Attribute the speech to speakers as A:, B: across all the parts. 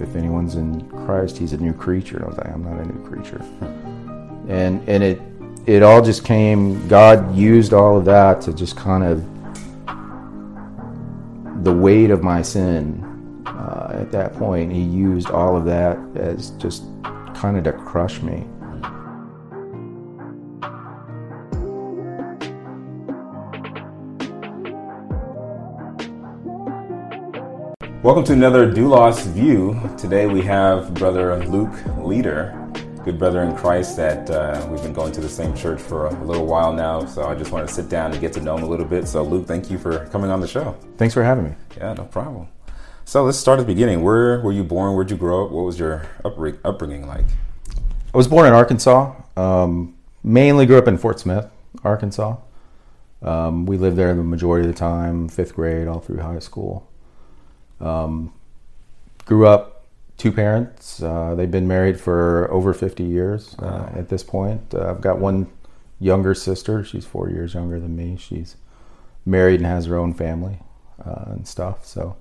A: If anyone's in Christ, he's a new creature. And I was like, I'm not a new creature. And and it it all just came. God used all of that to just kind of the weight of my sin. Uh, at that point, He used all of that as just kind of to crush me.
B: Welcome to another Doulos View. Today we have Brother Luke Leader, good brother in Christ that uh, we've been going to the same church for a little while now. So I just want to sit down and get to know him a little bit. So, Luke, thank you for coming on the show.
A: Thanks for having me.
B: Yeah, no problem. So let's start at the beginning. Where were you born? Where'd you grow up? What was your upbringing like?
A: I was born in Arkansas. Um, mainly grew up in Fort Smith, Arkansas. Um, we lived there the majority of the time, fifth grade, all through high school. Um, grew up two parents. Uh, they've been married for over 50 years uh, wow. at this point. Uh, I've got one younger sister. She's four years younger than me. She's married and has her own family uh, and stuff. So,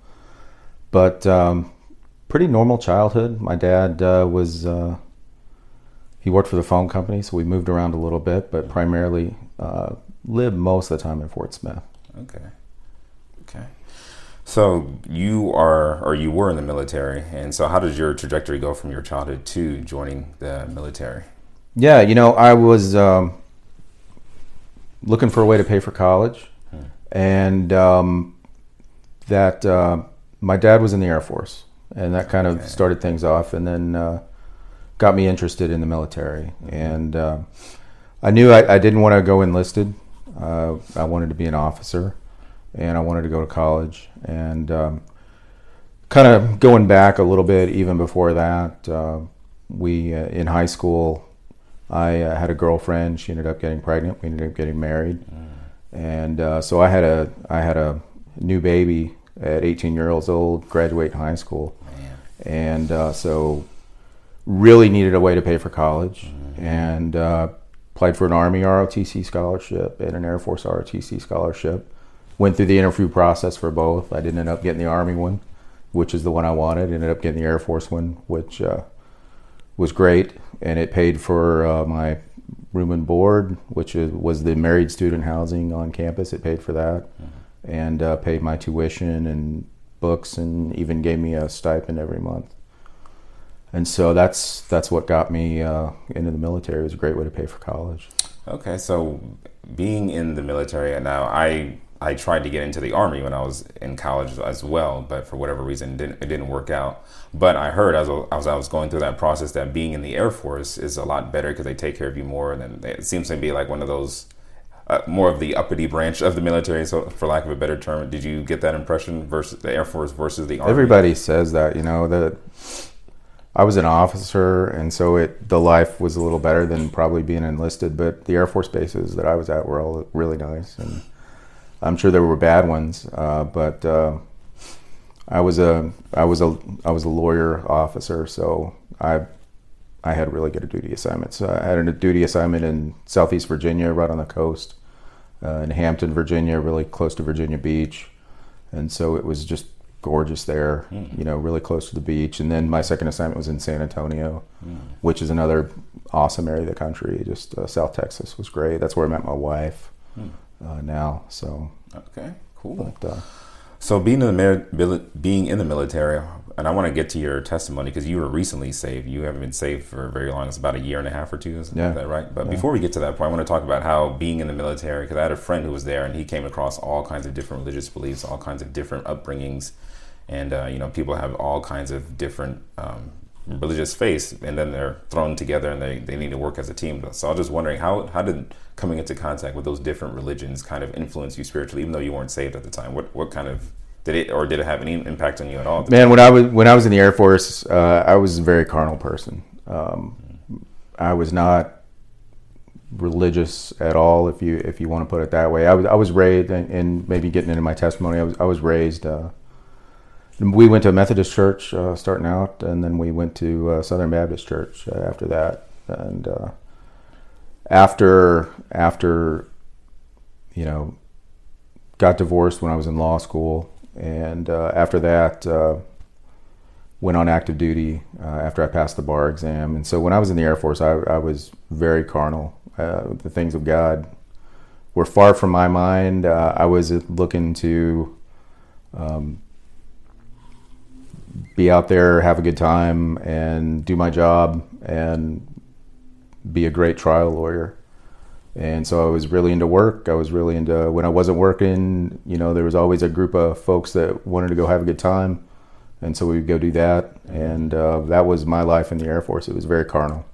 A: but um, pretty normal childhood. My dad uh, was uh, he worked for the phone company, so we moved around a little bit, but primarily lived most of the time in Fort Smith.
B: Okay. Okay. So you are, or you were in the military, and so how did your trajectory go from your childhood to joining the military?
A: Yeah, you know, I was um, looking for a way to pay for college, hmm. and um, that uh, my dad was in the Air Force, and that kind of okay. started things off, and then uh, got me interested in the military, mm-hmm. and uh, I knew I, I didn't want to go enlisted. Uh, I wanted to be an officer and I wanted to go to college. And um, kind of going back a little bit, even before that, uh, we uh, in high school, I uh, had a girlfriend. She ended up getting pregnant. We ended up getting married, mm. and uh, so I had a I had a new baby at 18 years old, graduate high school, Man. and uh, so really needed a way to pay for college, mm. and uh, applied for an Army ROTC scholarship and an Air Force ROTC scholarship went through the interview process for both. I didn't end up getting the Army one, which is the one I wanted. Ended up getting the Air Force one, which uh, was great, and it paid for uh, my room and board, which is, was the married student housing on campus. It paid for that, mm-hmm. and uh, paid my tuition and books, and even gave me a stipend every month. And so that's that's what got me uh, into the military. It was a great way to pay for college.
B: Okay, so being in the military now, I I tried to get into the army when I was in college as well, but for whatever reason, it didn't, it didn't work out. But I heard as, as I was going through that process that being in the Air Force is a lot better because they take care of you more, and it seems to be like one of those uh, more of the uppity branch of the military. So, for lack of a better term, did you get that impression versus the Air Force versus the Army?
A: Everybody says that, you know that. I was an officer, and so it the life was a little better than probably being enlisted. But the Air Force bases that I was at were all really nice, and I'm sure there were bad ones, uh, but uh, I was a I was a I was a lawyer officer, so I I had really good duty assignments. I had a duty assignment in Southeast Virginia, right on the coast, uh, in Hampton, Virginia, really close to Virginia Beach, and so it was just gorgeous there. Mm. You know, really close to the beach. And then my second assignment was in San Antonio, mm. which is another awesome area of the country. Just uh, South Texas was great. That's where I met my wife. Mm uh, now. So
B: okay, cool. But, uh, so being in the being in the military, and I want to get to your testimony because you were recently saved. You haven't been saved for very long. It's about a year and a half or two. Is yeah. that right? But yeah. before we get to that point, I want to talk about how being in the military. Because I had a friend who was there, and he came across all kinds of different religious beliefs, all kinds of different upbringings, and uh, you know, people have all kinds of different um, religious faith, and then they're thrown together and they, they need to work as a team. So I was just wondering how how did coming into contact with those different religions kind of influence you spiritually, even though you weren't saved at the time? What what kind of did it or did it have any impact on you at all?
A: Man, time? when I was when I was in the Air Force, uh, I was a very carnal person. Um, I was not religious at all, if you if you want to put it that way. I was I was raised, and, and maybe getting into my testimony, I was I was raised. Uh, we went to a Methodist church uh, starting out, and then we went to uh, Southern Baptist Church uh, after that. And uh, after after you know, got divorced when I was in law school, and uh, after that, went on active duty after I passed the bar exam. And so when I was in the Air Force, I, I was very carnal. The things of God were far from my mind. I was looking to um, be out there, have a good time, and do my job and be a great trial lawyer. And so I was really into work. I was really into when I wasn't working, you know, there was always a group of folks that wanted to go have a good time. And so we would go do that. And uh, that was my life in the Air Force. It was very carnal.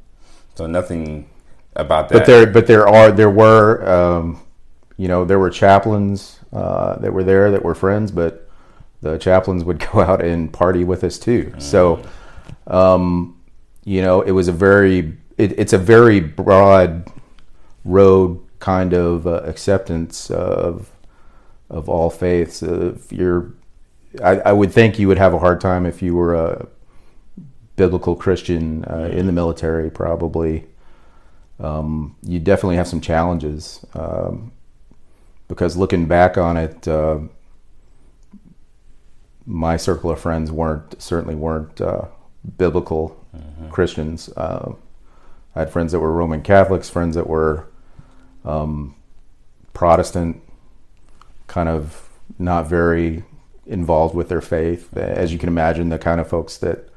B: So nothing about that.
A: But there, but there are, there were, um, you know, there were chaplains uh, that were there that were friends, but the chaplains would go out and party with us too. Mm. So, um, you know, it was a very, it, it's a very broad road kind of uh, acceptance of of all faiths. Uh, if you're, I, I, would think you would have a hard time if you were a biblical Christian uh, in the military. Probably, um, you definitely have some challenges um, because looking back on it, uh, my circle of friends weren't certainly weren't uh, biblical mm-hmm. Christians. Uh, I had friends that were Roman Catholics, friends that were um, Protestant, kind of not very involved with their faith. As you can imagine, the kind of folks that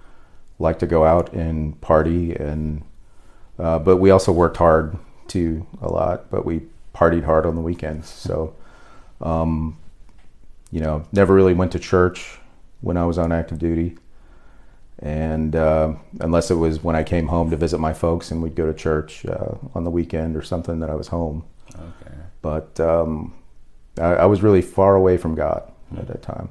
A: like to go out and party and uh, but we also worked hard too a lot but we partied hard on the weekends so um, you know never really went to church when i was on active duty and uh, unless it was when I came home to visit my folks and we'd go to church uh, on the weekend or something that I was home. Okay. But um, I, I, was really far away from God mm-hmm. at that time.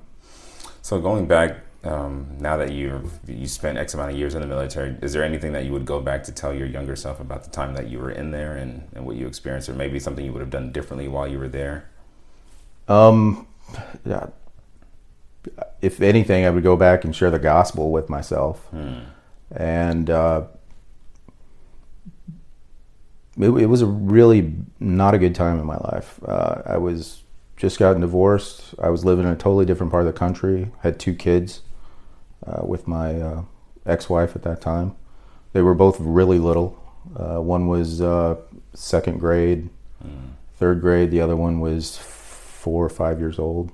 B: So going back, um, now that you you spent X amount of years in the military, is there anything that you would go back to tell your younger self about the time that you were in there and, and what you experienced, or maybe something you would have done differently while you were there?
A: Um, yeah if anything, I would go back and share the gospel with myself. Hmm. And uh, it, it, was a really not a good time in my life. Uh, I was just gotten divorced. I was living in a totally different part of the country. Had two kids uh, with my uh, ex-wife at that time. They were both really little. Uh, one was uh, second grade, hmm. third grade. The other one was four or five years old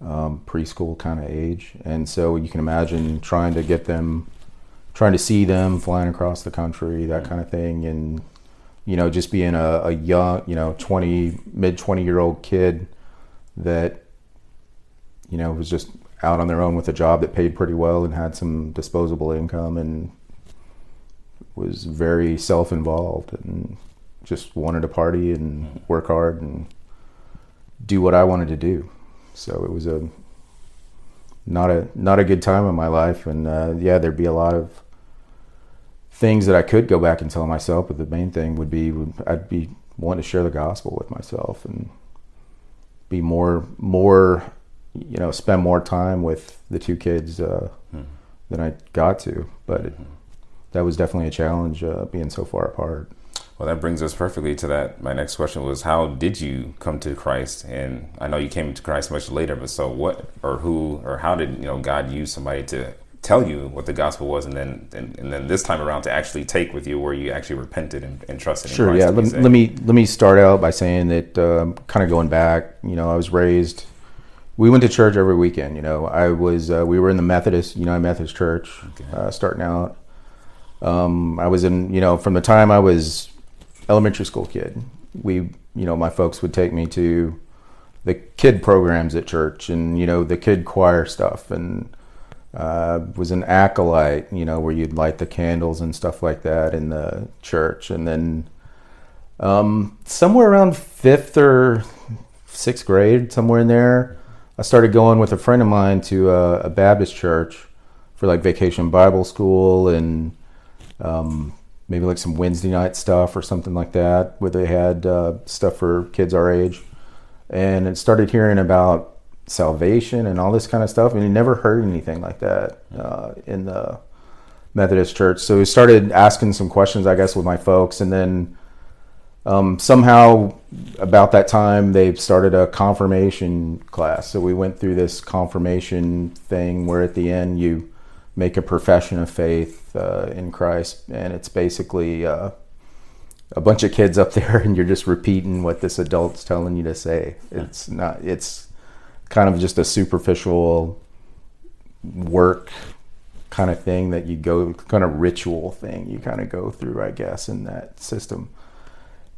A: um, preschool kind of age, and so you can imagine trying to get them, trying to see them flying across the country, that kind of thing, and you know, just being a, a young, you know, twenty mid twenty year old kid that you know was just out on their own with a job that paid pretty well and had some disposable income and was very self involved and just wanted to party and work hard and do what I wanted to do. So it was a not a not a good time in my life, and uh, yeah, there'd be a lot of things that I could go back and tell myself, but the main thing would be I'd be wanting to share the gospel with myself and be more more you know spend more time with the two kids uh, mm-hmm. than I got to, but it, that was definitely a challenge uh, being so far apart.
B: Well, that brings us perfectly to that. My next question was, how did you come to Christ? And I know you came to Christ much later, but so what, or who, or how did you know God use somebody to tell you what the gospel was, and then and, and then this time around to actually take with you where you actually repented and, and trusted.
A: In Christ Sure, yeah. Let, let, me let me start out by saying that um, kind of going back. You know, I was raised. We went to church every weekend. You know, I was uh, we were in the Methodist United Methodist Church okay. uh, starting out. Um, I was in you know from the time I was elementary school kid. We, you know, my folks would take me to the kid programs at church and, you know, the kid choir stuff and uh, was an acolyte, you know, where you'd light the candles and stuff like that in the church. And then um, somewhere around fifth or sixth grade, somewhere in there, I started going with a friend of mine to a, a Baptist church for like vacation Bible school and um, maybe like some Wednesday night stuff or something like that, where they had uh, stuff for kids our age. And it started hearing about salvation and all this kind of stuff, and he never heard anything like that uh, in the Methodist church. So we started asking some questions, I guess, with my folks, and then um, somehow about that time they started a confirmation class. So we went through this confirmation thing where at the end you make a profession of faith uh, in Christ, and it's basically uh, a bunch of kids up there, and you're just repeating what this adult's telling you to say. It's not. It's kind of just a superficial work kind of thing that you go kind of ritual thing you kind of go through i guess in that system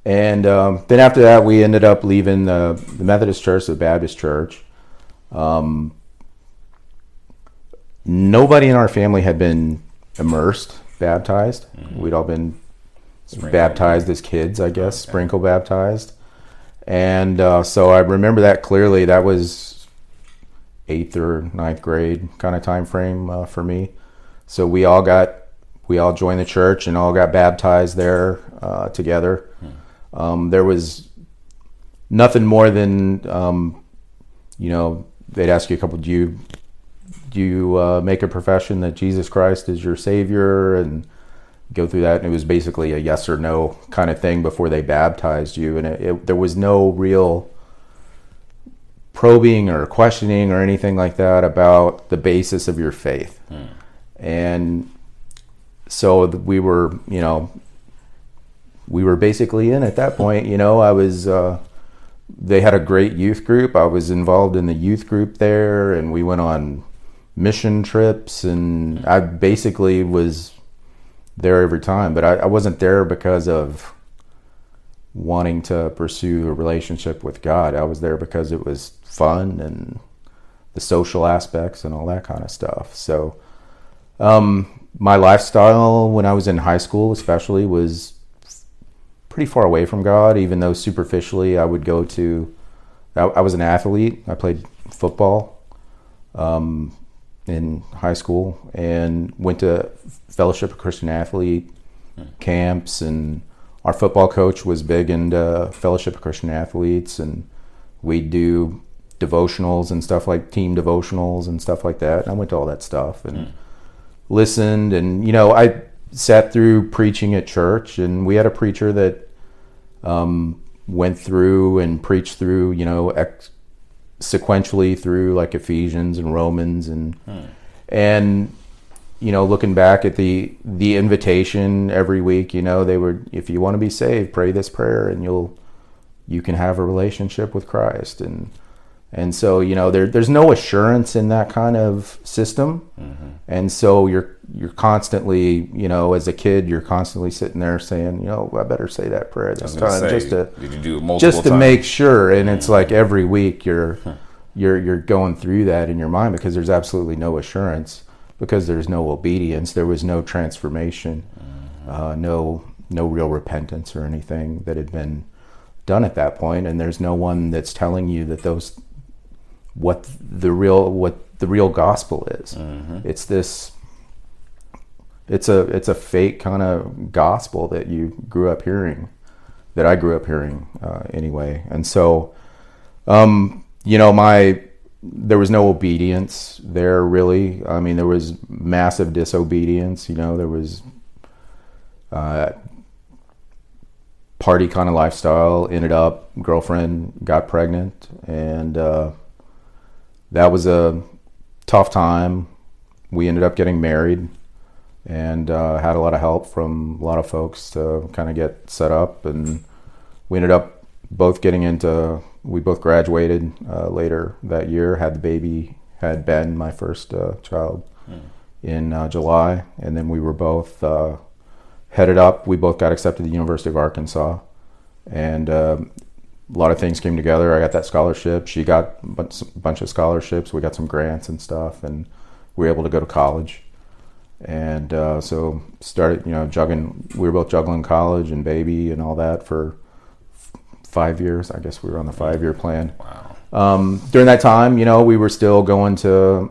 A: and um, then after that we ended up leaving the, the methodist church the baptist church um, nobody in our family had been immersed baptized mm-hmm. we'd all been sprinkle. baptized as kids i guess okay. sprinkle baptized and uh, so i remember that clearly that was eighth or ninth grade kind of time frame uh, for me so we all got we all joined the church and all got baptized there uh, together. Hmm. Um, there was nothing more than um, you know they'd ask you a couple. Do you you uh, make a profession that Jesus Christ is your Savior and go through that? And it was basically a yes or no kind of thing before they baptized you, and it, it, there was no real probing or questioning or anything like that about the basis of your faith. Hmm and so we were, you know, we were basically in at that point. You know, I was. Uh, they had a great youth group. I was involved in the youth group there, and we went on mission trips, and I basically was there every time. But I, I wasn't there because of wanting to pursue a relationship with God. I was there because it was fun and the social aspects and all that kind of stuff. So um, my lifestyle when I was in high school, especially, was pretty far away from God. Even though superficially, I would go to. I, I was an athlete. I played football um, in high school and went to Fellowship of Christian Athlete camps. And our football coach was big into Fellowship of Christian Athletes, and we'd do devotionals and stuff like team devotionals and stuff like that. And I went to all that stuff and. Mm listened and you know i sat through preaching at church and we had a preacher that um, went through and preached through you know ex- sequentially through like ephesians and romans and hmm. and you know looking back at the the invitation every week you know they were if you want to be saved pray this prayer and you'll you can have a relationship with christ and and so, you know, there, there's no assurance in that kind of system. Mm-hmm. And so you're you're constantly, you know, as a kid, you're constantly sitting there saying, you know, I better say that prayer this time say, just to just to times? make sure. And mm-hmm. it's like every week you're huh. you're you're going through that in your mind because there's absolutely no assurance because there's no obedience. There was no transformation, mm-hmm. uh, no no real repentance or anything that had been done at that point, and there's no one that's telling you that those what the real what the real gospel is. Mm-hmm. It's this. It's a it's a fake kind of gospel that you grew up hearing, that I grew up hearing uh, anyway, and so, um, you know, my there was no obedience there really. I mean, there was massive disobedience. You know, there was uh, party kind of lifestyle. Ended up girlfriend got pregnant and. Uh, that was a tough time. We ended up getting married and uh, had a lot of help from a lot of folks to kind of get set up. And we ended up both getting into, we both graduated uh, later that year, had the baby, had Ben, my first uh, child, mm. in uh, July. And then we were both uh, headed up. We both got accepted to the University of Arkansas. And um, a lot of things came together. I got that scholarship. She got a bunch of scholarships. We got some grants and stuff, and we were able to go to college. And uh, so started, you know, juggling. We were both juggling college and baby and all that for f- five years. I guess we were on the five-year plan. Wow. Um, during that time, you know, we were still going to,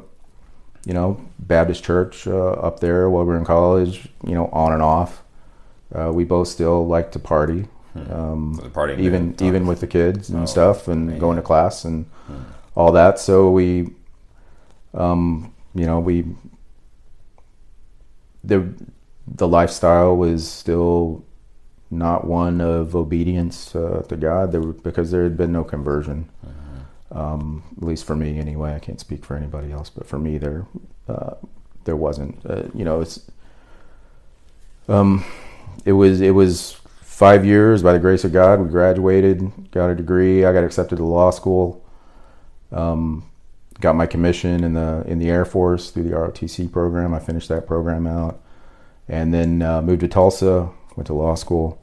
A: you know, Baptist church uh, up there while we were in college. You know, on and off. Uh, we both still like to party. Hmm. Um, so even even with the kids and oh, stuff, and man. going to class and hmm. all that. So we, um, you know, we the the lifestyle was still not one of obedience uh, to God. There because there had been no conversion. Mm-hmm. Um, at least for me, anyway. I can't speak for anybody else, but for me, there uh, there wasn't. Uh, you know, it's um, it was it was five years by the grace of God. We graduated, got a degree. I got accepted to law school. Um, got my commission in the in the Air Force through the ROTC program. I finished that program out, and then uh, moved to Tulsa. Went to law school.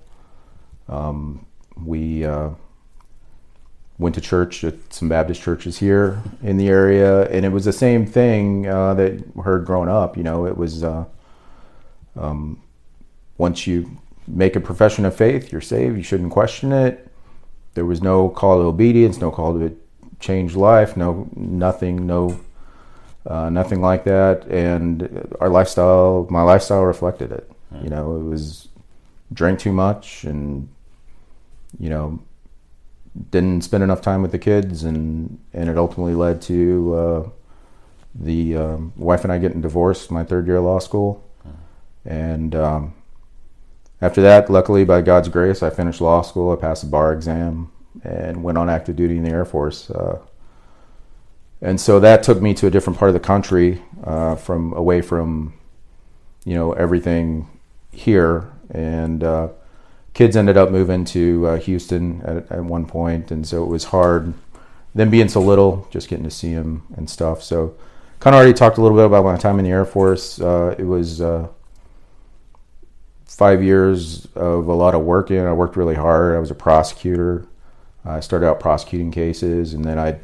A: Um, we uh, went to church at some Baptist churches here in the area, and it was the same thing uh, that heard growing up. You know, it was uh, um, once you make a profession of faith, you're saved. You shouldn't question it. There was no call to obedience, no call to change life, no nothing, no uh, nothing like that. And our lifestyle, my lifestyle reflected it. You know, it was drank too much and you know didn't spend enough time with the kids, and and it ultimately led to uh, the um, wife and I getting divorced my third year of law school, and um, after that, luckily by God's grace, I finished law school. I passed the bar exam and went on active duty in the Air Force. Uh, and so that took me to a different part of the country, uh, from away from, you know, everything here, and uh, kids ended up moving to uh, Houston at, at one point, and so it was hard. Them being so little, just getting to see them and stuff. So, kind of already talked a little bit about my time in the Air Force. Uh, it was uh, five years of a lot of working. I worked really hard. I was a prosecutor. I started out prosecuting cases, and then I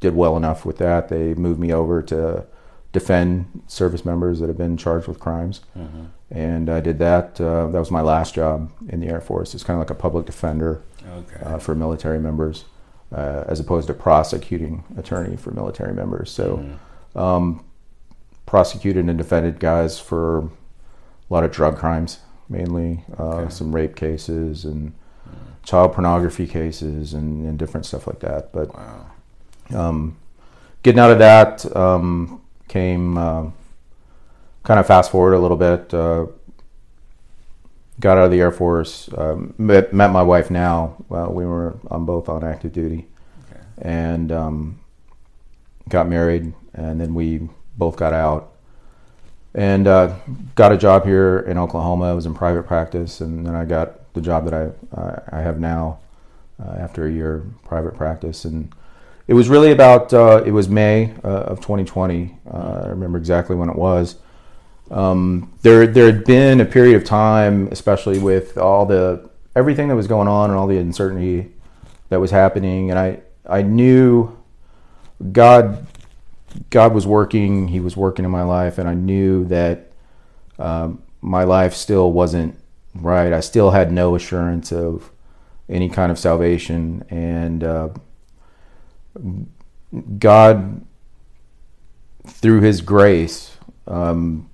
A: did well enough with that. They moved me over to defend service members that have been charged with crimes. Mm-hmm and I did that. Uh, that was my last job in the Air Force. It's kind of like a public defender okay. uh, for military members, uh, as opposed to prosecuting attorney for military members. So, mm-hmm. um, prosecuted and defended guys for a lot of drug crimes, mainly uh, okay. some rape cases and mm. child pornography cases and, and, different stuff like that. But wow. um, getting out of that um, came uh, kind of fast forward a little bit, uh, got out of the Air Force, um, met, met, my wife now. Well, we were on both on active duty, okay. and um, got married, and then we both got out, and uh, got a job here in Oklahoma. I was in private practice, and then I got the job that I uh, I have now uh, after a year private practice, and it was really about uh, it was May uh, of 2020. Uh, I remember exactly when it was um, there there had been a period of time, especially with all the everything that was going on and all the uncertainty that was happening, and I I knew God God was working. He was working in my life, and I knew that um, my life still wasn't right. I still had no assurance of any kind of salvation, and uh, God, through His grace, um,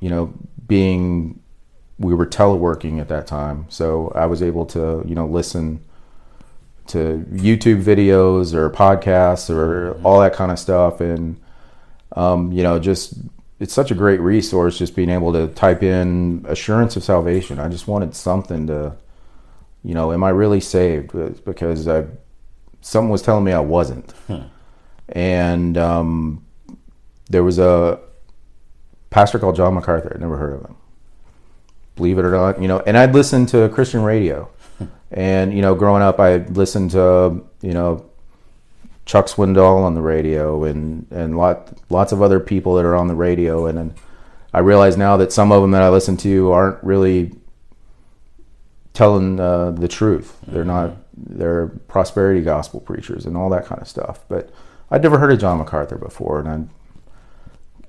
A: you know, being we were teleworking at that time, so I was able to you know listen to YouTube videos or podcasts or all that kind of stuff, and um, you know, just it's such a great resource just being able to type in assurance of salvation. I just wanted something to, you know, am I really saved? Because I, someone was telling me I wasn't, hmm. and um, there was a pastor called John MacArthur. I'd never heard of him. Believe it or not, you know, and I'd listen to Christian radio. And, you know, growing up, I listened to, you know, Chuck Swindoll on the radio and, and lot, lots of other people that are on the radio. And, and I realize now that some of them that I listen to aren't really telling uh, the truth. They're not, they're prosperity gospel preachers and all that kind of stuff. But I'd never heard of John MacArthur before. And I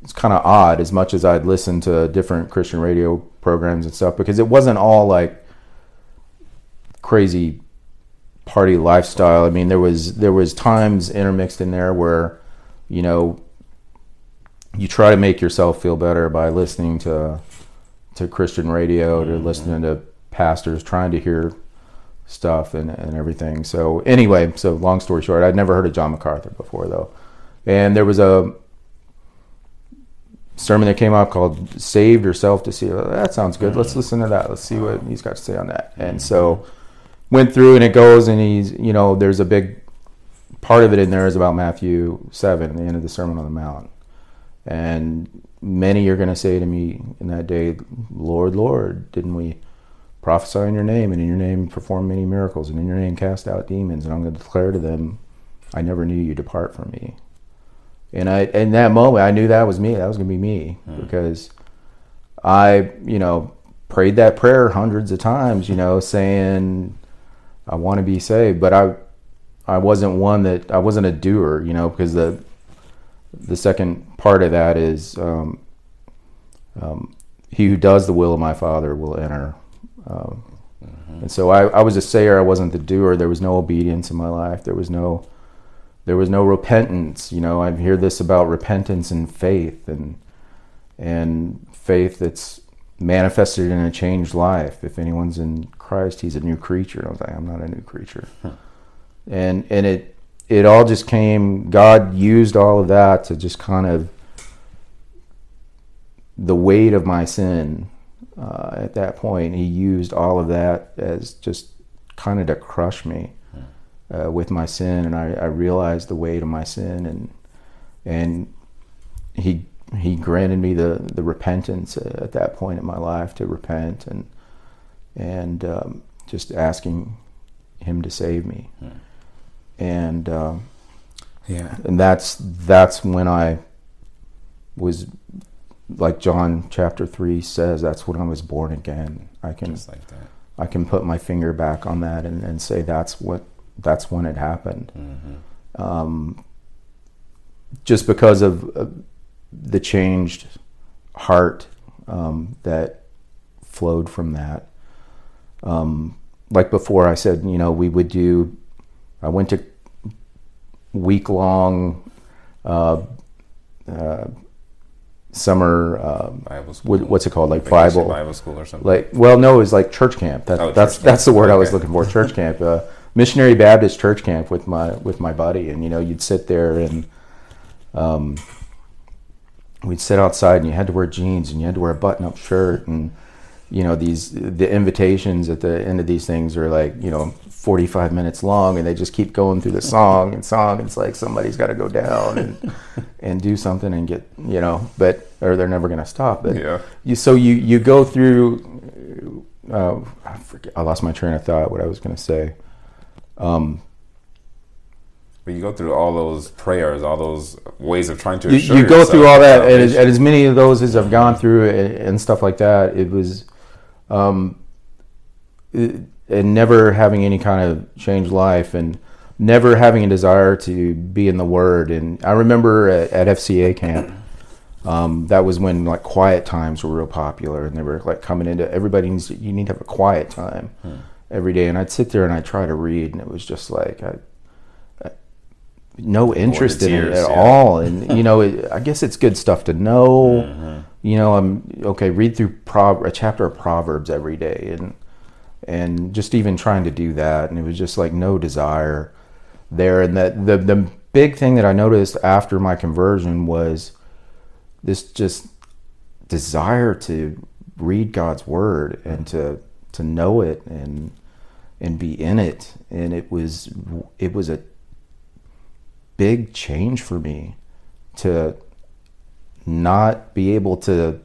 A: it's kind of odd as much as I'd listened to different Christian radio programs and stuff because it wasn't all like crazy party lifestyle. I mean, there was there was times intermixed in there where, you know, you try to make yourself feel better by listening to to Christian radio, to mm-hmm. listening to pastors, trying to hear stuff and, and everything. So anyway, so long story short, I'd never heard of John MacArthur before though. And there was a sermon that came out called "Saved Yourself to See." That sounds good. Let's listen to that. Let's see what he's got to say on that. And so went through, and it goes, and he's you know, there's a big part of it in there is about Matthew seven, the end of the Sermon on the Mount, And many are going to say to me in that day, Lord, Lord, didn't we prophesy in your name and in your name perform many miracles and in your name cast out demons? And I'm going to declare to them, I never knew you depart from me. And I, in that moment, I knew that was me. That was going to be me mm. because I, you know, prayed that prayer hundreds of times, you know, saying, I want to be saved. But I, I wasn't one that, I wasn't a doer, you know, because the, the second part of that is um, um, he who does the will of my father will enter. Um, mm-hmm. And so I, I was a sayer. I wasn't the doer. There was no obedience in my life. There was no there was no repentance. You know, I hear this about repentance and faith, and and faith that's manifested in a changed life. If anyone's in Christ, he's a new creature. I was like, I'm not a new creature, huh. and and it it all just came. God used all of that to just kind of the weight of my sin uh, at that point. He used all of that as just kind of to crush me uh, with my sin, and I, I, realized the weight of my sin, and and he he granted me the the repentance at that point in my life to repent and and um, just asking him to save me and um, yeah, and that's that's when I was like John chapter three says. That's when I was born again. I can like I can put my finger back on that and, and say that's what that's when it happened. Mm-hmm. Um, just because of uh, the changed heart um, that flowed from that. Um, like before, I said, you know, we would do I went to week long uh, uh, summer. Uh, Bible school. What, what's it called? Like Bible
B: Bible school or something.
A: Like well, no, it was like church camp. That, oh, that's camp. that's the word okay. I was looking for. Church camp. Uh, missionary Baptist church camp with my with my buddy, and you know you'd sit there and. Um, we'd sit outside and you had to wear jeans and you had to wear a button up shirt and you know these the invitations at the end of these things are like you know 45 minutes long and they just keep going through the song and song. And it's like somebody's got to go down and and do something and get you know but or they're never going to stop. But yeah. you so you you go through uh, I forget I lost my train of thought what I was going to say. Um
B: but you go through all those prayers, all those ways of trying to.
A: You, you go through all that, and as, and as, many of those as I've gone through and, and stuff like that, it was, um, it, and never having any kind of changed life and never having a desire to be in the Word. And I remember at, at FCA camp, um, that was when like quiet times were real popular, and they were like coming into everybody needs to, you need to have a quiet time hmm. every day. And I'd sit there and I'd try to read, and it was just like I, I no interest in it at yeah. all. And you know, it, I guess it's good stuff to know. Mm-hmm. You know, I'm okay. Read through Pro- a chapter of Proverbs every day, and and just even trying to do that and it was just like no desire there and that the the big thing that I noticed after my conversion was this just desire to read God's word and to to know it and and be in it and it was it was a big change for me to not be able to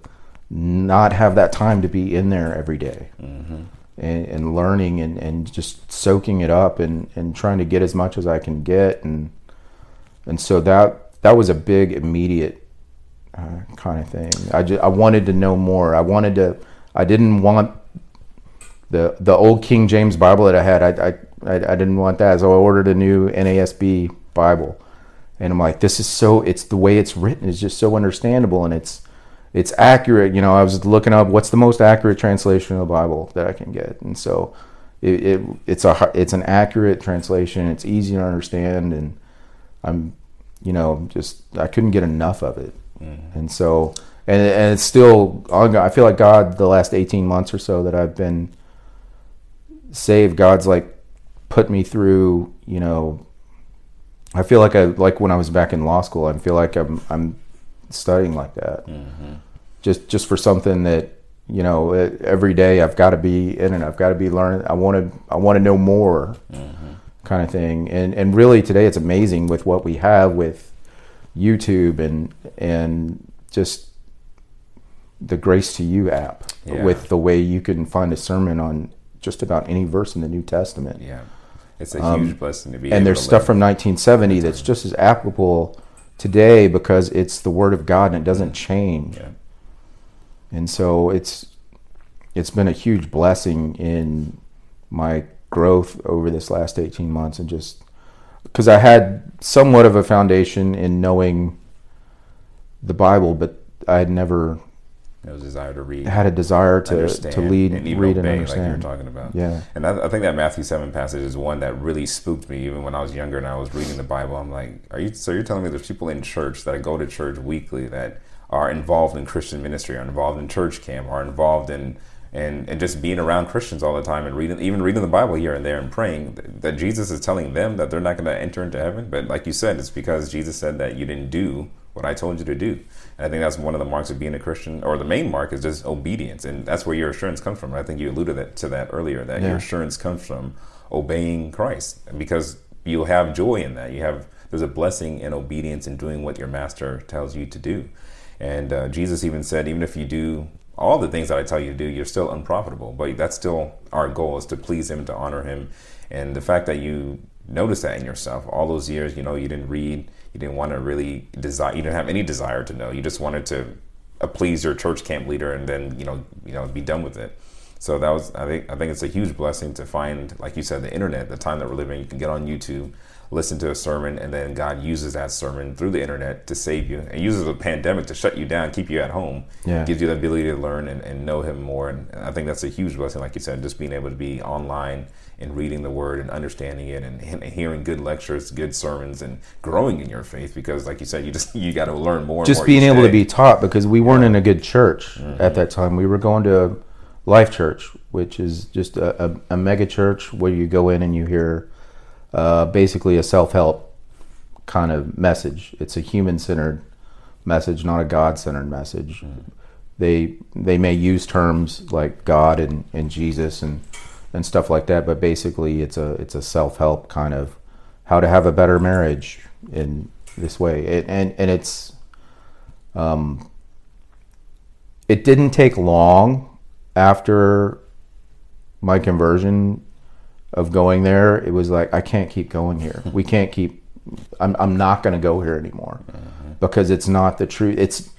A: not have that time to be in there every day. Mm-hmm and, and learning and, and just soaking it up and, and trying to get as much as I can get and and so that that was a big immediate uh, kind of thing. I just, I wanted to know more. I wanted to. I didn't want the the old King James Bible that I had. I I, I didn't want that, so I ordered a new NASB Bible, and I'm like, this is so. It's the way it's written is just so understandable, and it's it's accurate. You know, I was looking up what's the most accurate translation of the Bible that I can get, and so it, it it's a it's an accurate translation. It's easy to understand, and I'm you know just I couldn't get enough of it, mm-hmm. and so and and it's still I feel like God the last eighteen months or so that I've been saved. God's like put me through. You know, I feel like I like when I was back in law school. I feel like I'm I'm studying like that. Mm-hmm. Just just for something that you know every day I've got to be in and I've got to be learning. I want to I want to know more, mm-hmm. kind of thing. And and really today it's amazing with what we have with YouTube and and just the Grace to You app yeah. with the way you can find a sermon on just about any verse in the New Testament.
B: Yeah, it's a huge um, blessing to be.
A: And there's stuff from 1970 that's just as applicable today because it's the Word of God and it doesn't change. Yeah. And so it's it's been a huge blessing in my growth over this last 18 months and just because I had somewhat of a foundation in knowing the Bible, but I had never
B: no desire to read.
A: Had a desire to to lead, and even read obey, and understand.
B: Like you were talking about.
A: Yeah.
B: And I, I, think that Matthew seven passage is one that really spooked me. Even when I was younger and I was reading the Bible, I'm like, are you? So you're telling me there's people in church that I go to church weekly that are involved in Christian ministry, are involved in church camp, are involved in and, and just being around Christians all the time and reading, even reading the Bible here and there and praying that Jesus is telling them that they're not going to enter into heaven. But like you said, it's because Jesus said that you didn't do what I told you to do. And I think that's one of the marks of being a Christian, or the main mark is just obedience. And that's where your assurance comes from. I think you alluded to that earlier, that yeah. your assurance comes from obeying Christ because you'll have joy in that. You have, there's a blessing in obedience and doing what your master tells you to do. And uh, Jesus even said, even if you do all the things that I tell you to do, you're still unprofitable. But that's still our goal is to please Him, to honor Him. And the fact that you notice that in yourself all those years, you know, you didn't read, you didn't want to really desire, you didn't have any desire to know. You just wanted to uh, please your church camp leader and then, you know, you know, be done with it. So that was, I think, I think it's a huge blessing to find, like you said, the internet, the time that we're living. You can get on YouTube listen to a sermon, and then God uses that sermon through the internet to save you, and uses a pandemic to shut you down, keep you at home, yeah. gives you the ability to learn and, and know Him more. And I think that's a huge blessing, like you said, just being able to be online and reading the Word and understanding it, and, and hearing good lectures, good sermons, and growing in your faith. Because, like you said, you just you got to learn more.
A: Just
B: more
A: being able day. to be taught, because we weren't in a good church mm-hmm. at that time. We were going to Life Church, which is just a, a, a mega church where you go in and you hear uh, basically a self help kind of message. It's a human centered message, not a God centered message. Mm. They they may use terms like God and, and Jesus and and stuff like that, but basically it's a it's a self help kind of how to have a better marriage in this way. It, and and it's um, it didn't take long after my conversion of going there, it was like I can't keep going here. We can't keep. I'm I'm not going to go here anymore mm-hmm. because it's not the truth. It's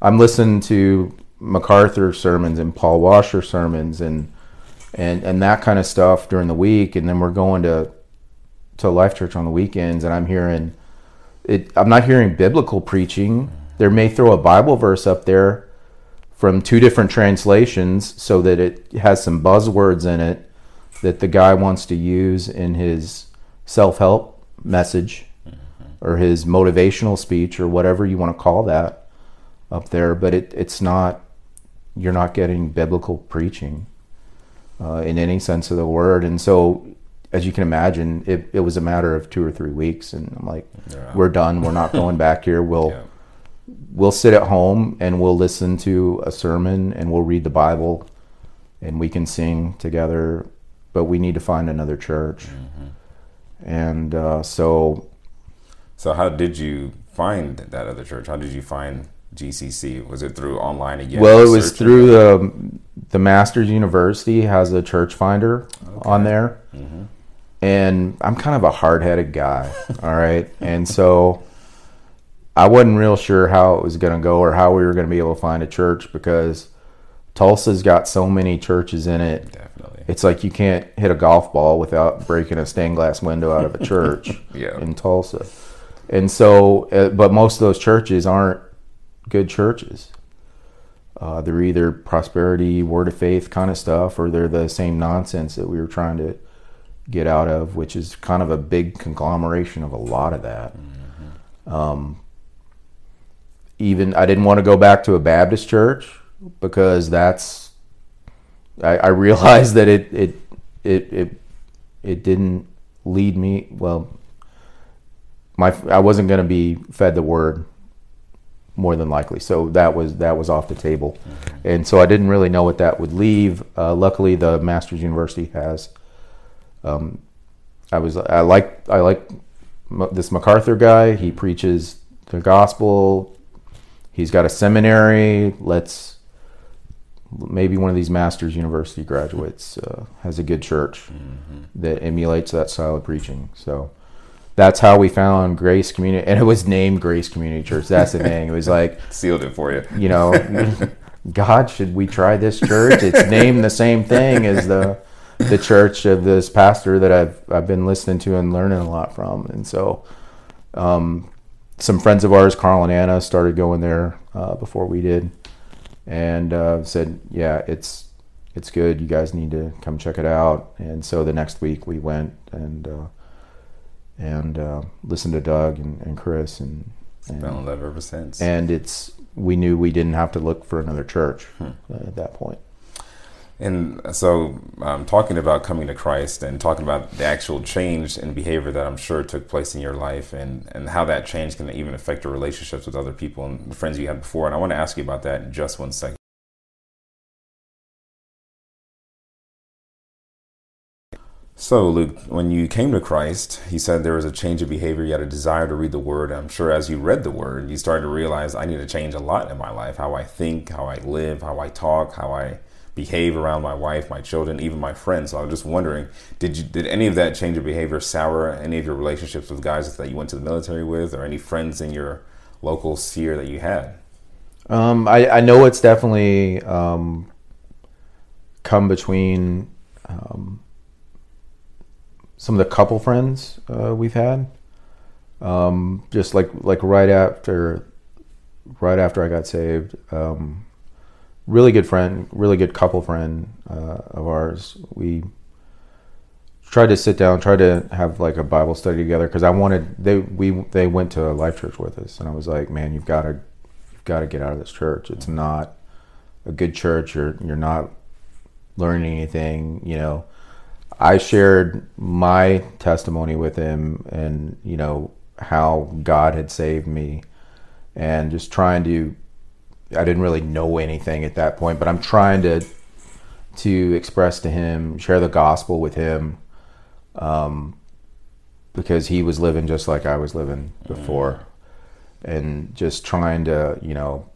A: I'm listening to MacArthur sermons and Paul Washer sermons and and and that kind of stuff during the week, and then we're going to to Life Church on the weekends, and I'm hearing it. I'm not hearing biblical preaching. There may throw a Bible verse up there from two different translations so that it has some buzzwords in it that the guy wants to use in his self help message mm-hmm. or his motivational speech or whatever you want to call that up there. But it, it's not, you're not getting biblical preaching uh, in any sense of the word. And so, as you can imagine, it, it was a matter of two or three weeks. And I'm like, yeah. we're done. We're not going back here. We'll. Yeah. We'll sit at home and we'll listen to a sermon and we'll read the Bible and we can sing together but we need to find another church. Mm-hmm. And uh, so.
B: So, how did you find that other church? How did you find GCC? Was it through online again?
A: Well, it was through the the Masters University has a church finder okay. on there, mm-hmm. and I'm kind of a hard headed guy. all right, and so I wasn't real sure how it was going to go or how we were going to be able to find a church because Tulsa's got so many churches in it. Definitely. It's like you can't hit a golf ball without breaking a stained glass window out of a church yeah. in Tulsa. And so, uh, but most of those churches aren't good churches. Uh, they're either prosperity, word of faith kind of stuff, or they're the same nonsense that we were trying to get out of, which is kind of a big conglomeration of a lot of that. Mm-hmm. Um, even I didn't want to go back to a Baptist church because that's I, I realized that it it it it it didn't lead me well. My I wasn't going to be fed the word more than likely, so that was that was off the table, mm-hmm. and so I didn't really know what that would leave. Uh, luckily, the Masters University has. Um, I was I like I like this MacArthur guy. He preaches the gospel. He's got a seminary. Let's maybe one of these master's university graduates uh, has a good church mm-hmm. that emulates that style of preaching. So that's how we found Grace Community, and it was named Grace Community Church. That's the thing. It was like
B: sealed it for you.
A: You know, God, should we try this church? It's named the same thing as the the church of this pastor that I've I've been listening to and learning a lot from, and so. Um, some friends of ours, Carl and Anna, started going there uh, before we did, and uh, said, "Yeah, it's it's good. You guys need to come check it out." And so the next week we went and uh, and uh, listened to Doug and, and Chris and, and
B: been in love ever since.
A: And it's we knew we didn't have to look for another church hmm. at that point.
B: And so, um, talking about coming to Christ and talking about the actual change in behavior that I'm sure took place in your life, and, and how that change can even affect your relationships with other people and the friends you had before. And I want to ask you about that in just one second. So, Luke, when you came to Christ, he said there was a change of behavior. You had a desire to read the Word. I'm sure as you read the Word, you started to realize I need to change a lot in my life how I think, how I live, how I talk, how I behave around my wife, my children, even my friends. So I was just wondering, did you did any of that change of behavior sour any of your relationships with guys that you went to the military with, or any friends in your local sphere that you had?
A: Um, I, I know it's definitely um, come between um, some of the couple friends uh, we've had. Um, just like like right after right after I got saved. Um, really good friend, really good couple friend uh, of ours. We tried to sit down, tried to have like a Bible study together because I wanted they we they went to a life church with us, and I was like, man, you've got to you've got to get out of this church. It's not a good church. You're you're not learning anything. You know, I shared my testimony with him, and you know how God had saved me, and just trying to I didn't really know anything at that point, but I'm trying to to express to him, share the gospel with him, um, because he was living just like I was living before, mm. and just trying to, you know.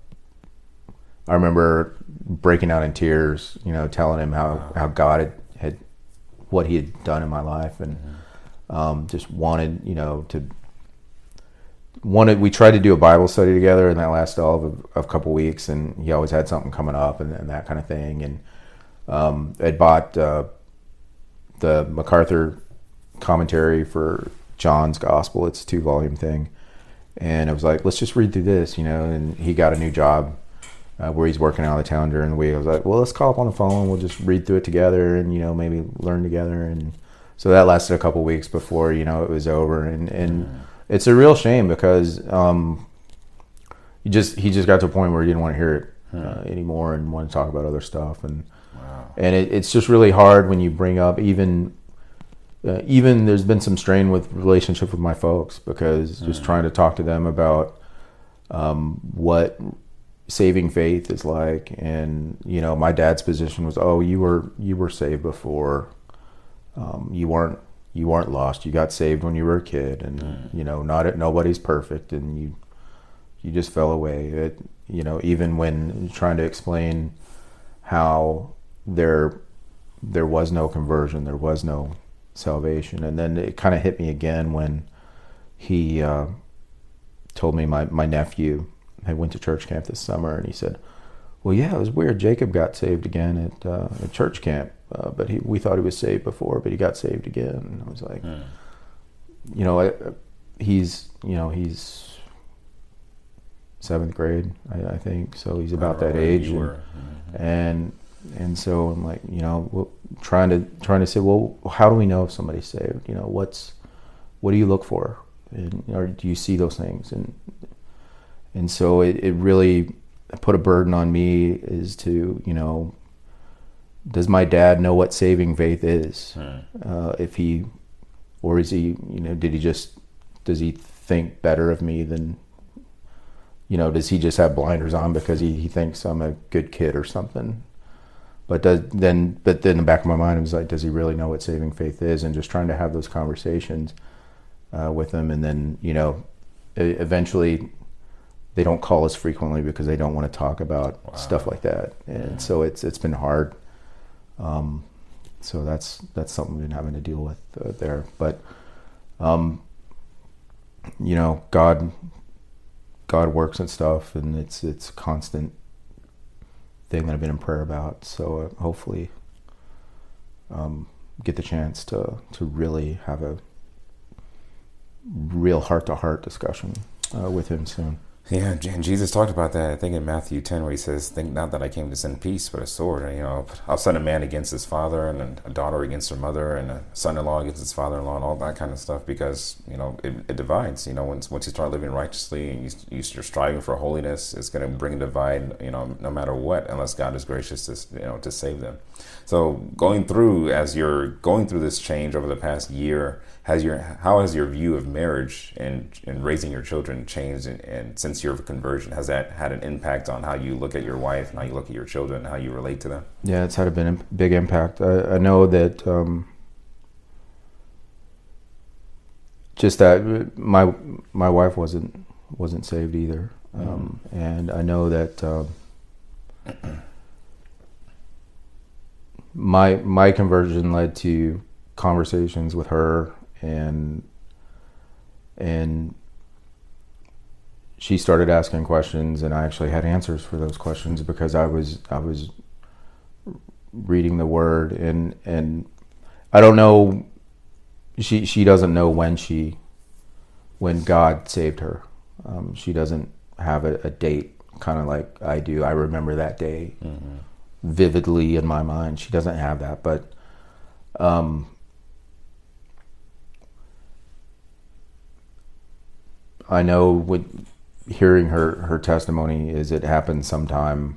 A: I remember breaking out in tears, you know, telling him how, how God had, had what He had done in my life, and mm-hmm. um, just wanted, you know, to wanted we tried to do a Bible study together, and that lasted all of a, a couple weeks. And he always had something coming up and, and that kind of thing. And um, bought uh, the MacArthur commentary for John's Gospel. It's a two volume thing, and I was like, let's just read through this, you know. And he got a new job. Uh, where he's working out of town during the week. I was like, well, let's call up on the phone. We'll just read through it together and, you know, maybe learn together. And so that lasted a couple weeks before, you know, it was over. And, and mm it's a real shame because um, he just he just got to a point where he didn't want to hear it uh, anymore and want to talk about other stuff and wow. and it, it's just really hard when you bring up even uh, even there's been some strain with relationship with my folks because just hmm. trying to talk to them about um, what saving faith is like and you know my dad's position was oh you were you were saved before um, you weren't you weren't lost. You got saved when you were a kid, and mm. you know, not nobody's perfect, and you you just fell away. It, you know, even when trying to explain how there there was no conversion, there was no salvation, and then it kind of hit me again when he uh, told me my my nephew had went to church camp this summer, and he said, "Well, yeah, it was weird. Jacob got saved again at uh, at church camp." Uh, but he, we thought he was saved before, but he got saved again. And I was like, hmm. you know, I, he's, you know, he's seventh grade, I, I think. So he's about that age. And, mm-hmm. and, and so I'm like, you know, trying to trying to say, well, how do we know if somebody's saved? You know, what's what do you look for, and, or do you see those things? And and so it, it really put a burden on me is to you know does my dad know what saving faith is? Hmm. Uh, if he, or is he, you know, did he just, does he think better of me than, you know, does he just have blinders on because he, he thinks I'm a good kid or something? But does, then, but then in the back of my mind, I was like, does he really know what saving faith is? And just trying to have those conversations uh, with him, and then, you know, eventually they don't call us frequently because they don't want to talk about wow. stuff like that, and yeah. so it's it's been hard. Um, so that's that's something we've been having to deal with uh, there. But um, you know, God God works and stuff, and it's it's a constant thing that I've been in prayer about. So uh, hopefully, um, get the chance to to really have a real heart to heart discussion uh, with him soon.
B: Yeah, and Jesus talked about that. I think in Matthew ten, where he says, "Think not that I came to send peace, but a sword." And, you know, I'll send a man against his father, and a daughter against her mother, and a son-in-law against his father-in-law, and all that kind of stuff. Because you know, it, it divides. You know, once once you start living righteously and you, you're striving for holiness, it's going to bring a divide. You know, no matter what, unless God is gracious to you know to save them. So going through as you're going through this change over the past year has your how has your view of marriage and and raising your children changed and, and, since your conversion? Has that had an impact on how you look at your wife and how you look at your children and how you relate to them?
A: Yeah it's had a big, big impact. I, I know that um, just that my my wife wasn't wasn't saved either. Mm-hmm. um, and I know that um, my my conversion led to conversations with her and and she started asking questions and I actually had answers for those questions because I was I was reading the word and and I don't know she she doesn't know when she when God saved her. Um, she doesn't have a, a date kind of like I do. I remember that day mm-hmm. vividly in my mind. She doesn't have that but um, I know with hearing her her testimony is it happened sometime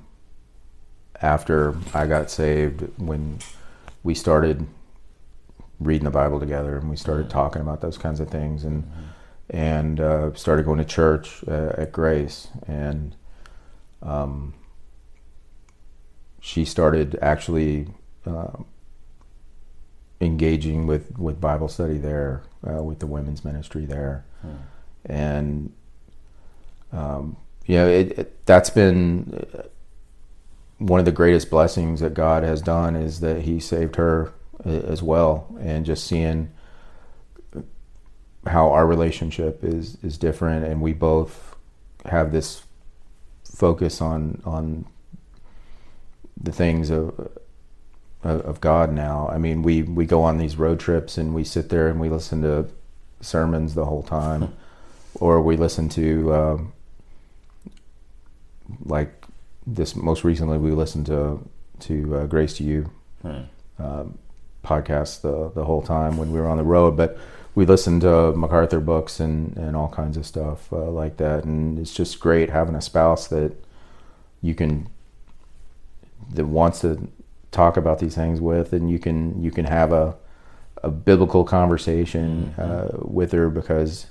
A: after I got saved when we started reading the Bible together and we started talking about those kinds of things and mm-hmm. and uh, started going to church uh, at Grace and um, she started actually uh, engaging with, with Bible study there uh, with the women's ministry there. Mm and um, you know it, it, that's been one of the greatest blessings that God has done is that He saved her as well, and just seeing how our relationship is is different, and we both have this focus on on the things of of God now. I mean, we we go on these road trips and we sit there and we listen to sermons the whole time or we listen to um, like this most recently we listened to to uh, Grace to You hmm. um, podcast the the whole time when we were on the road, but we listened to MacArthur books and and all kinds of stuff uh, like that, and it's just great having a spouse that you can that wants to talk about these things with, and you can you can have a a biblical conversation mm-hmm. uh, with her because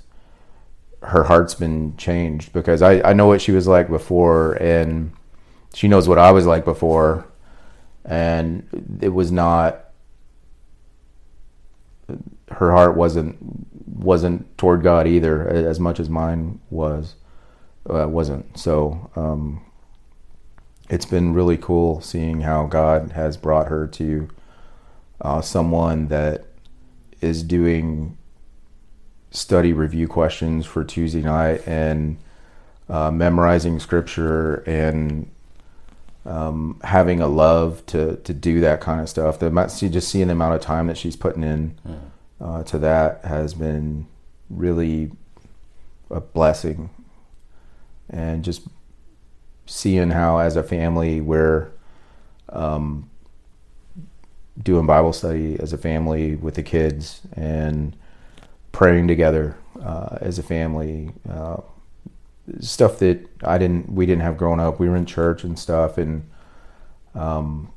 A: her heart's been changed because I, I know what she was like before and she knows what I was like before. And it was not her heart wasn't wasn't toward God either as much as mine was uh, wasn't. So um, it's been really cool seeing how God has brought her to uh, someone that is doing study review questions for Tuesday night and uh, memorizing scripture and um, having a love to to do that kind of stuff. The just seeing the amount of time that she's putting in uh, to that has been really a blessing, and just seeing how as a family we're um, doing Bible study as a family with the kids and praying together uh, as a family. Uh, stuff that I didn't, we didn't have growing up. We were in church and stuff, and um,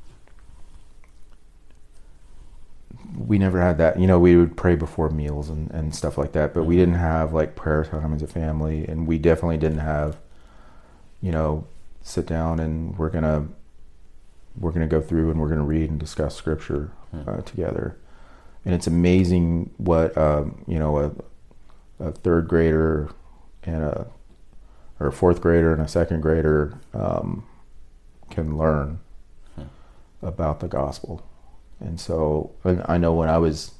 A: we never had that. You know, we would pray before meals and, and stuff like that, but we didn't have like prayer time as a family, and we definitely didn't have, you know, sit down and we're gonna we're gonna go through and we're gonna read and discuss scripture hmm. uh, together and it's amazing what um, you know a, a, third grader and a or a fourth grader and a second grader um, can learn hmm. about the gospel. And so and I know when I was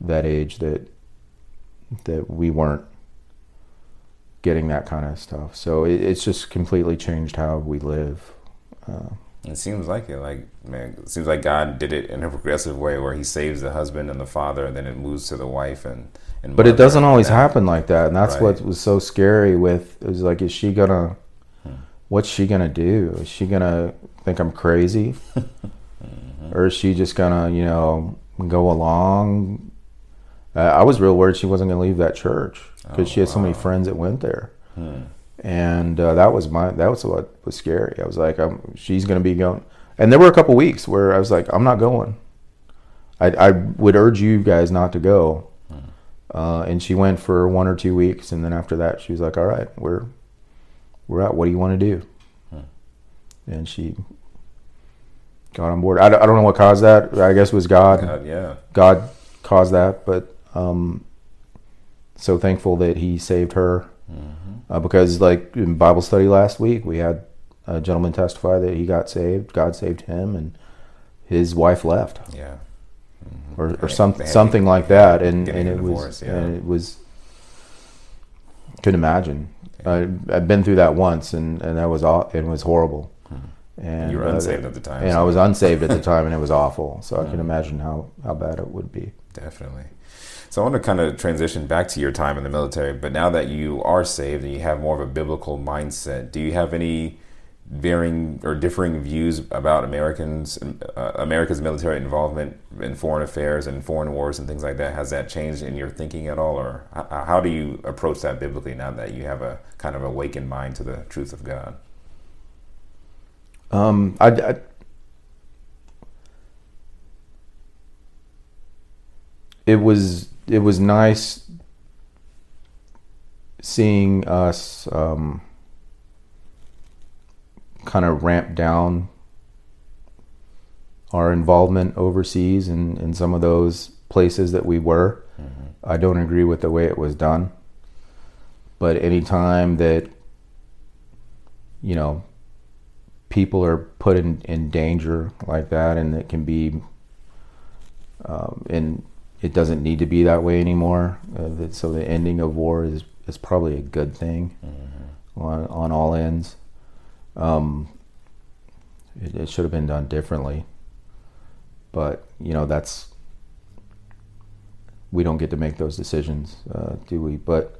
A: that age that that we weren't getting that kind of stuff. So it, it's just completely changed how we live.
B: Uh, it seems like it. Like man, it seems like God did it in a progressive way, where He saves the husband and the father, and then it moves to the wife and. and
A: but it doesn't always happen like that, and that's right. what was so scary. With it was like, is she gonna? Hmm. What's she gonna do? Is she gonna think I'm crazy, mm-hmm. or is she just gonna, you know, go along? Uh, I was real worried she wasn't gonna leave that church because oh, she had so many friends that went there. Hmm and uh, that was my that was what was scary. I was like, I'm, she's going to be going, and there were a couple weeks where I was like, I'm not going. I, I would urge you guys not to go. Hmm. Uh, and she went for one or two weeks, and then after that, she was like, "All right, we're we're out. What do you want to do?" Hmm. And she got on board. I, I don't know what caused that. I guess it was God.
B: God, yeah.
A: God caused that, but um, so thankful that He saved her. Mm-hmm uh, because like in Bible study last week, we had a gentleman testify that he got saved, God saved him, and his wife left.
B: Yeah.
A: Mm-hmm. Or, or some, something like that, and, and it divorce, was yeah. and it was couldn't imagine. Yeah. I, I've been through that once, and, and that was it was horrible.
B: Mm-hmm. And you were unsaved uh, at the time,
A: and so. I was unsaved at the time, and it was awful. So. I can imagine how how bad it would be.
B: Definitely. So I want to kind of transition back to your time in the military, but now that you are saved and you have more of a biblical mindset, do you have any varying or differing views about Americans, uh, America's military involvement in foreign affairs and foreign wars and things like that? Has that changed in your thinking at all, or how do you approach that biblically now that you have a kind of awakened mind to the truth of God?
A: Um, I, I it was it was nice seeing us um, kind of ramp down our involvement overseas in, in some of those places that we were. Mm-hmm. I don't agree with the way it was done. But anytime that, you know, people are put in, in danger like that and it can be um, in it doesn't need to be that way anymore. Uh, so the ending of war is is probably a good thing mm-hmm. on on all ends. Um, it, it should have been done differently, but you know that's we don't get to make those decisions, uh, do we? But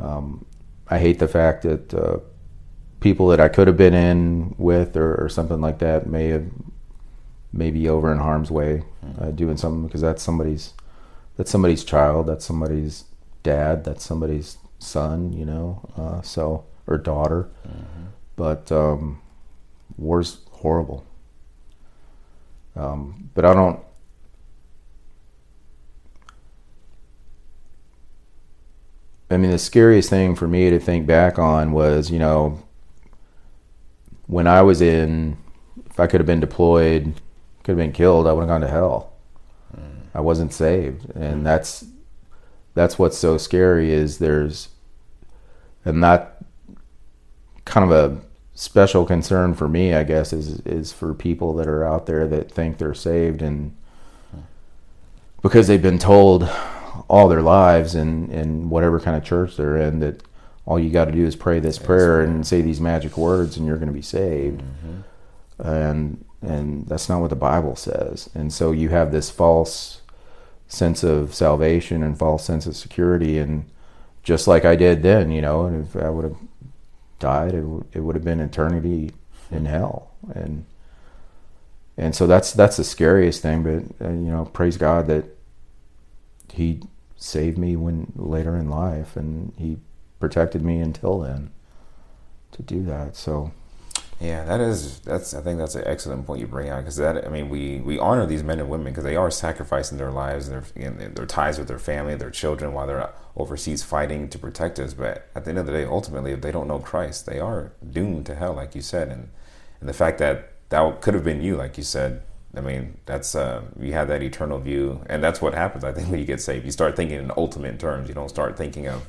A: um, I hate the fact that uh, people that I could have been in with or, or something like that may have maybe over in harm's way uh, mm-hmm. doing something because that's somebody's that's somebody's child, that's somebody's dad, that's somebody's son, you know, uh, so or daughter. Mm-hmm. But um, war's horrible. Um, but I don't. I mean, the scariest thing for me to think back on was, you know, when I was in, if I could have been deployed, could have been killed, I would have gone to hell. I wasn't saved, and that's that's what's so scary is there's and that kind of a special concern for me, I guess, is is for people that are out there that think they're saved and because they've been told all their lives and in whatever kind of church they're in that all you got to do is pray this prayer and say these magic words and you're going to be saved. Mm-hmm. And and that's not what the Bible says. And so you have this false sense of salvation and false sense of security. And just like I did then you know and if I would have died it, w- it would have been eternity in hell. And and so that's that's the scariest thing but uh, you know praise God that he saved me when later in life and he protected me until then to do that. So
B: yeah, that is that's I think that's an excellent point you bring out because that I mean we we honor these men and women because they are sacrificing their lives, their you know, their ties with their family, their children while they're overseas fighting to protect us. But at the end of the day, ultimately, if they don't know Christ, they are doomed to hell, like you said. And and the fact that that could have been you, like you said, I mean, that's uh, you have that eternal view, and that's what happens. I think when you get saved, you start thinking in ultimate terms. You don't start thinking of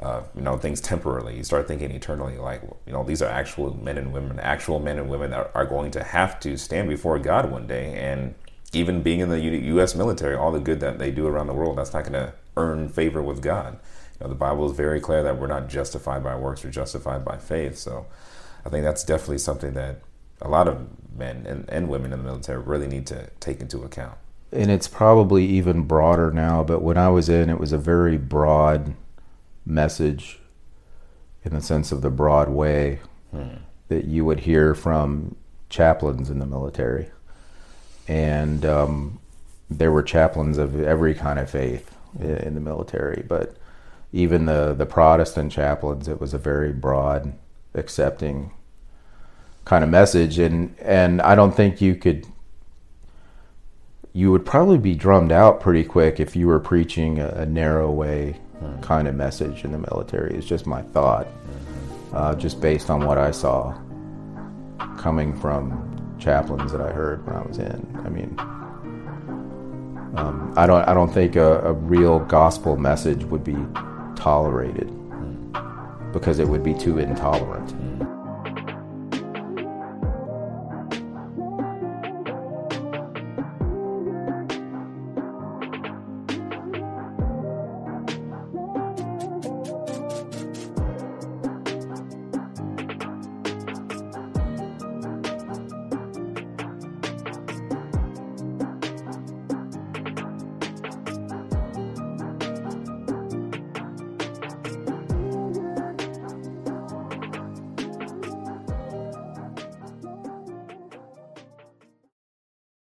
B: uh, you know things temporarily. You start thinking eternally. Like you know, these are actual men and women, actual men and women that are going to have to stand before God one day. And even being in the U- U.S. military, all the good that they do around the world, that's not going to earn favor with God. You know, the Bible is very clear that we're not justified by works; we're justified by faith. So, I think that's definitely something that a lot of men and, and women in the military really need to take into account.
A: And it's probably even broader now, but when I was in, it was a very broad message in the sense of the broad way hmm. that you would hear from chaplains in the military. And um, there were chaplains of every kind of faith in the military, but even the, the Protestant chaplains, it was a very broad, accepting kind of message. And, and I don't think you could you would probably be drummed out pretty quick if you were preaching a, a narrow way mm-hmm. kind of message in the military. Is just my thought, mm-hmm. uh, just based on what I saw coming from chaplains that I heard when I was in. I mean, um, I don't I don't think a, a, real gospel message would be tolerated mm-hmm. because it would be too intolerant.